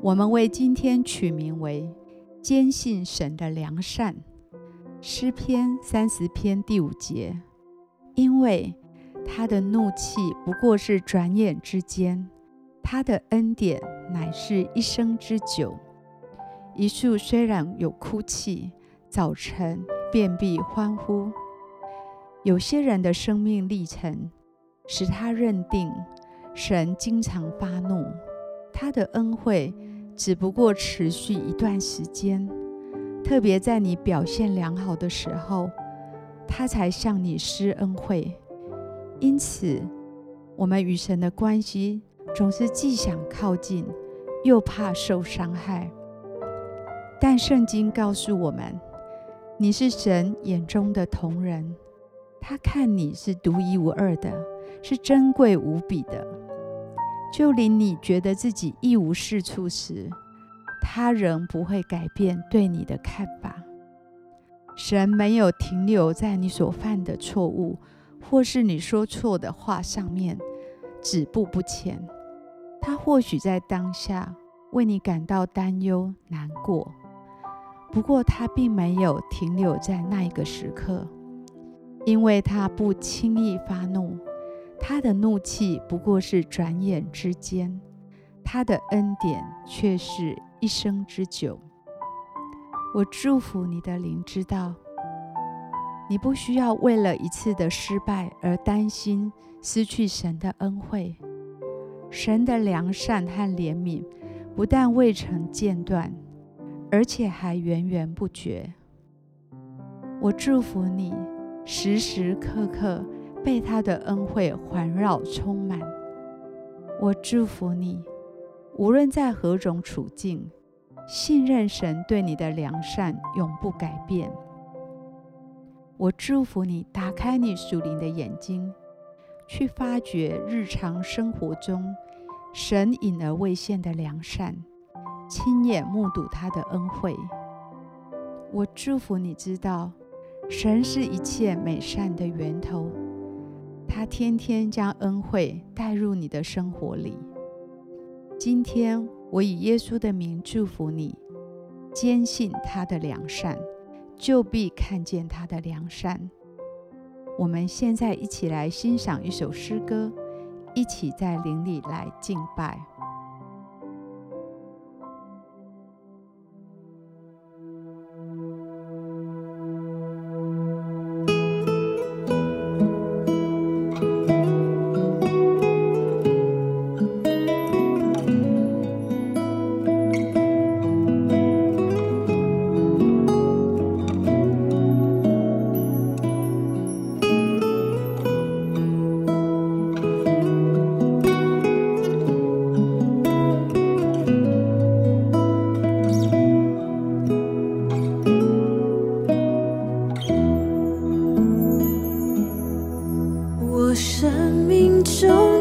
我们为今天取名为“坚信神的良善”，诗篇三十篇第五节。因为他的怒气不过是转眼之间，他的恩典乃是一生之久。一树虽然有哭泣，早晨便必欢呼。有些人的生命历程使他认定神经常发怒，他的恩惠。只不过持续一段时间，特别在你表现良好的时候，他才向你施恩惠。因此，我们与神的关系总是既想靠近，又怕受伤害。但圣经告诉我们，你是神眼中的同人，他看你是独一无二的，是珍贵无比的。就连你觉得自己一无是处时，他仍不会改变对你的看法。神没有停留在你所犯的错误，或是你说错的话上面，止步不前。他或许在当下为你感到担忧难过，不过他并没有停留在那一个时刻，因为他不轻易发怒。他的怒气不过是转眼之间，他的恩典却是一生之久。我祝福你的灵知道，你不需要为了一次的失败而担心失去神的恩惠。神的良善和怜悯不但未曾间断，而且还源源不绝。我祝福你，时时刻刻。被他的恩惠环绕充满，我祝福你，无论在何种处境，信任神对你的良善永不改变。我祝福你，打开你属灵的眼睛，去发掘日常生活中神隐而未现的良善，亲眼目睹他的恩惠。我祝福你知道，神是一切美善的源头。他天天将恩惠带入你的生活里。今天，我以耶稣的名祝福你，坚信他的良善，就必看见他的良善。我们现在一起来欣赏一首诗歌，一起在灵里来敬拜。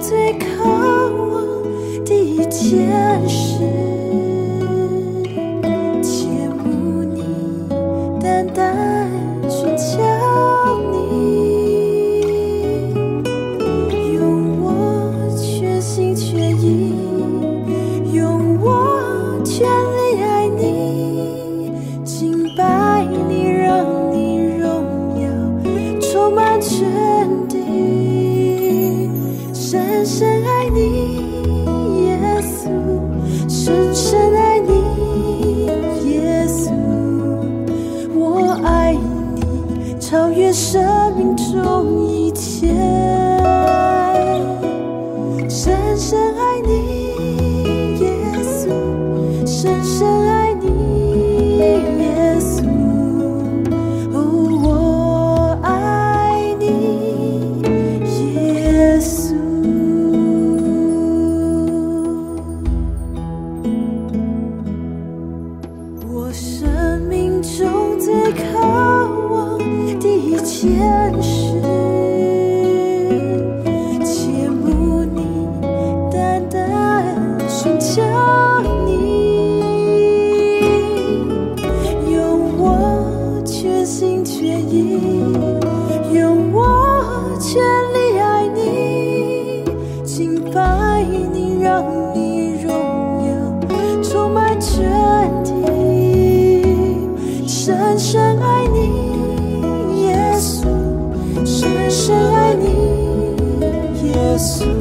最渴望的一件事且无你淡淡 this